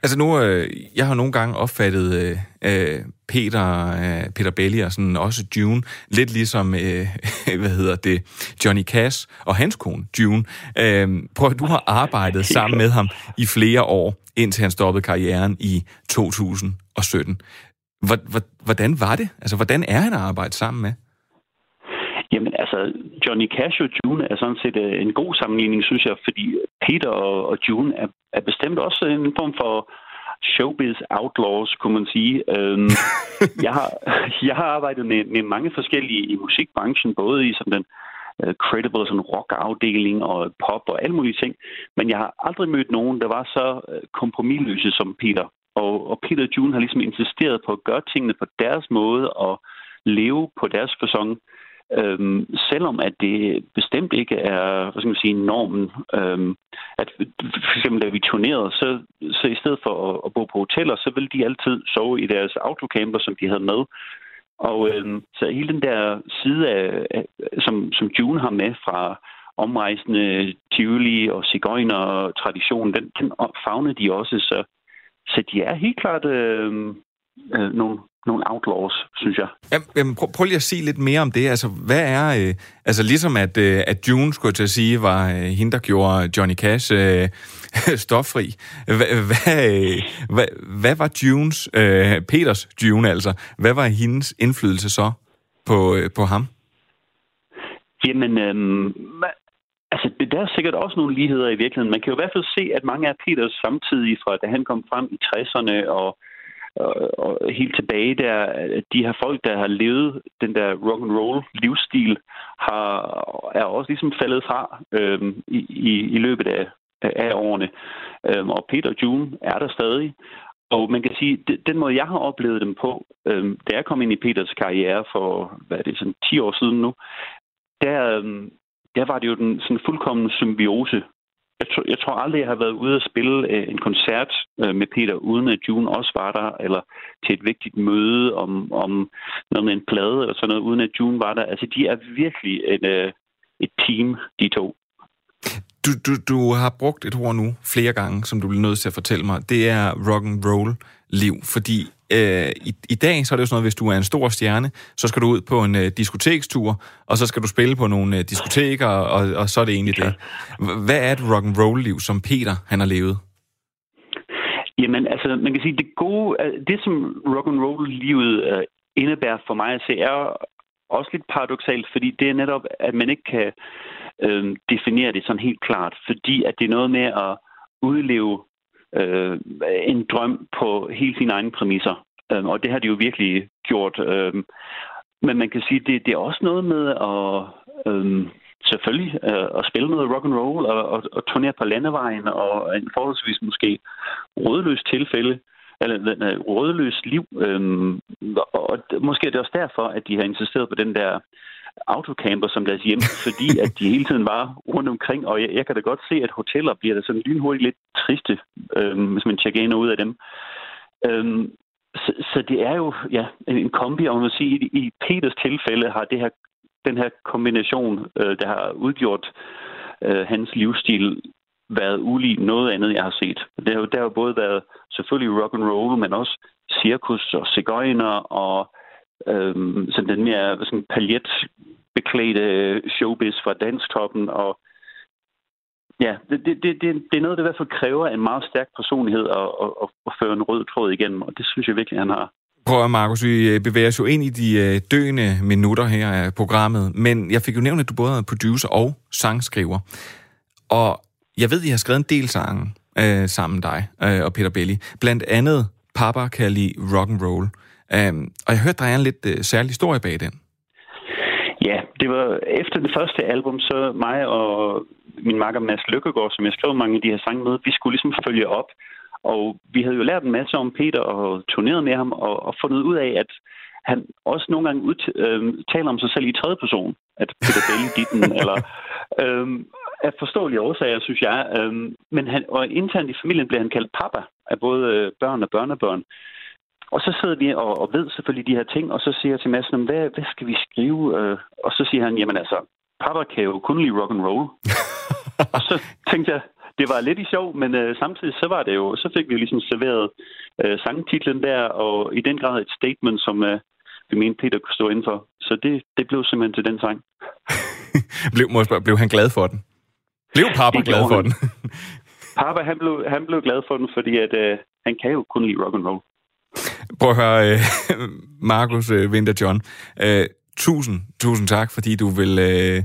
Altså nu, øh, jeg har nogle gange opfattet øh, øh Peter, øh, Peter Belli og sådan også June, lidt ligesom, øh, hvad hedder det, Johnny Cash og hans kone, June. Øh, prøv du har arbejdet sammen med ham i flere år, indtil han stoppede karrieren i 2017. Hvordan var det? Altså, hvordan er han at arbejde sammen med? Jamen altså, Johnny Cash og June er sådan set øh, en god sammenligning, synes jeg, fordi Peter og, June er, er bestemt også en form for showbiz outlaws, kunne man sige. Øhm, jeg, har, jeg har arbejdet med, med mange forskellige i musikbranchen, både i sådan den uh, credible sådan rock-afdeling og pop og alle mulige ting, men jeg har aldrig mødt nogen, der var så uh, kompromilløse som Peter. Og, og Peter og June har ligesom insisteret på at gøre tingene på deres måde og leve på deres fasong. Øhm, selvom at det bestemt ikke er, hvad skal man sige, normen. Øhm, at for eksempel da vi turnerede, så, så i stedet for at, at bo på hoteller, så ville de altid sove i deres autocamper, som de havde med. Og øhm, så hele den der side, af, af, som, som June har med fra omrejsende Tivoli og Sigøjner og tradition, den, den fagner de også. Så, så de er helt klart øh, øh, nogle, nogle outlaws, synes jeg. Jamen, prøv, prøv lige at sige lidt mere om det. Altså, hvad er... Øh, altså, ligesom at, øh, at June, skulle til at sige, var øh, hende, der gjorde Johnny Cash øh, stoffri. Hvad, hvad, øh, hvad, hvad var Junes, øh, Peters June altså, hvad var hendes indflydelse så på, øh, på ham? Jamen, øh, der er sikkert også nogle ligheder i virkeligheden. Man kan jo i hvert fald se, at mange af Peters samtidige fra, da han kom frem i 60'erne og og, og helt tilbage der, de her folk, der har levet den der rock and roll livsstil, har, er også ligesom faldet fra øhm, i, i, i løbet af, af årene. Øhm, og Peter og June er der stadig. Og man kan sige, den måde, jeg har oplevet dem på, øhm, da jeg kom ind i Peters karriere for, hvad er det, sådan 10 år siden nu, der, øhm, der var det jo den sådan fuldkommen symbiose. Jeg, tror, jeg tror aldrig, jeg har været ude at spille øh, en koncert øh, med Peter, uden at June også var der, eller til et vigtigt møde om, om noget med en plade, eller sådan noget, uden at June var der. Altså, de er virkelig en, øh, et team, de to. Du, du, du har brugt et ord nu flere gange, som du bliver nødt til at fortælle mig. Det er rock and roll liv, fordi øh, i, i dag så er det jo sådan noget, hvis du er en stor stjerne, så skal du ud på en øh, diskotekstur, og så skal du spille på nogle øh, diskoteker, og, og så er det egentlig det. Hvad er et rock and roll liv, som Peter han har levet? Jamen, altså, man kan sige, det gode, det som rock and roll livet øh, indebærer for mig at se, er også lidt paradoxalt, fordi det er netop, at man ikke kan øh, definere det sådan helt klart, fordi at det er noget med at udleve øh, en drøm på helt sine egne præmisser. Øh, og det har de jo virkelig gjort. Øh, men man kan sige, det, det er også noget med at øh, selvfølgelig øh, at spille noget rock and roll og, og, og turnere på landevejen og en forholdsvis måske rådløs tilfælde eller rådløs liv. Øhm, og måske er det også derfor, at de har insisteret på den der autocamper som deres hjem, fordi at de hele tiden var rundt omkring, og jeg, jeg kan da godt se, at hoteller bliver da sådan lynhurtigt lidt triste, øhm, hvis man tjekker ind og ud af dem. Øhm, så, så det er jo ja, en kombi, og man sige, i, i Peters tilfælde har det her, den her kombination, øh, der har udgjort øh, hans livsstil, været ulig noget andet, jeg har set. Det har jo, der har jo både været selvfølgelig rock and roll, men også cirkus og cigøjner og øhm, sådan den mere sådan paljetbeklædte showbiz fra danstoppen og Ja, det, det, det, det er noget, der i hvert fald kræver en meget stærk personlighed at, at, at, at føre en rød tråd igennem, og det synes jeg virkelig, han har. Prøv at, Markus, vi øh, bevæger os jo ind i de øh, døende minutter her af programmet, men jeg fik jo nævnt, at du både er producer og sangskriver. Og jeg ved, I har skrevet en del sange øh, sammen dig øh, og Peter Belli. Blandt andet Papa kan lide rock and roll. Um, og jeg hørte, der er en lidt uh, særlig historie bag den. Ja, det var efter det første album, så mig og min makker Mads Lykkegaard, som jeg skrev mange af de her sange med, vi skulle ligesom følge op. Og vi havde jo lært en masse om Peter og turneret med ham og, og fundet ud af, at han også nogle gange ud, øh, taler om sig selv i tredje person. At Peter Belli ditten, eller... Øh, af forståelige årsager, synes jeg. Øh, men han, og internt i familien blev han kaldt papa af både øh, børn og børnebørn. Og så sidder vi og, og ved selvfølgelig de her ting, og så siger jeg til Mads, hvad, hvad skal vi skrive? Øh, og så siger han, jamen altså, papa kan jo kun lide rock and roll. og så tænkte jeg, det var lidt i sjov, men øh, samtidig så var det jo, så fik vi jo ligesom serveret øh, sangtitlen der, og i den grad et statement, som øh, vi mente Peter kunne stå indenfor. Så det, det blev simpelthen til den sang. blev, må spørge, blev han glad for den? Blev papa glad for den? papa, han blev, han blev glad for den, fordi at, øh, han kan jo kun lide rock and roll. Prøv at høre, øh, Markus øh, Winter John. Øh, tusind, tusind tak, fordi du vil, øh,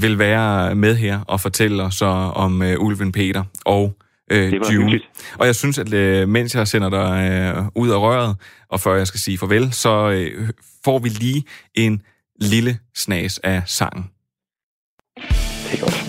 vil være med her og fortælle os om øh, Ulven Peter og øh, June. Og jeg synes, at øh, mens jeg sender dig øh, ud af røret, og før jeg skal sige farvel, så øh, får vi lige en lille snas af sangen. Det er godt.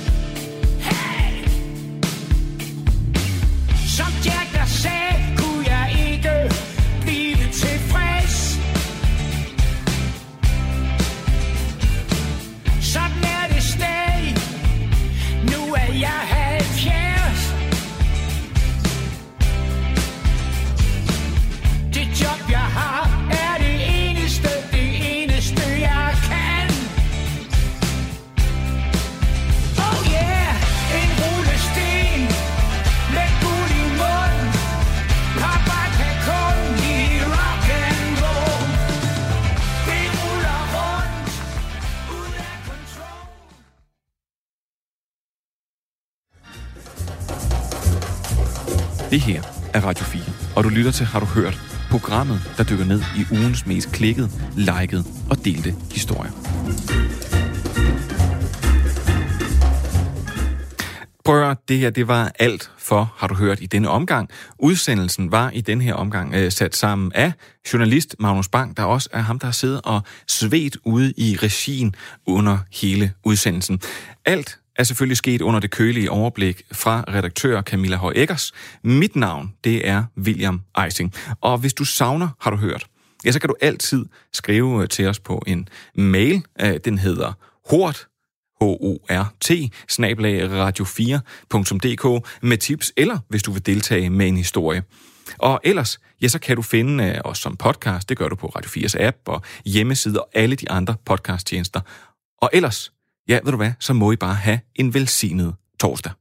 Det her er Radio 4, og du lytter til Har du hørt? Programmet, der dykker ned i ugens mest klikket, liket og delte historier. Prøv at det her, det var alt for, har du hørt, i denne omgang. Udsendelsen var i den her omgang øh, sat sammen af journalist Magnus Bang, der også er ham, der har siddet og svedt ude i regien under hele udsendelsen. Alt er selvfølgelig sket under det kølige overblik fra redaktør Camilla Høj Eggers. Mit navn, det er William Eising. Og hvis du savner, har du hørt, ja, så kan du altid skrive øh, til os på en mail. Øh, den hedder hort, H-O-R-T, snablag radio4.dk med tips, eller hvis du vil deltage med en historie. Og ellers, ja, så kan du finde øh, os som podcast. Det gør du på Radio 4's app og hjemmeside og alle de andre podcasttjenester. Og ellers, ja, ved du hvad, så må I bare have en velsignet torsdag.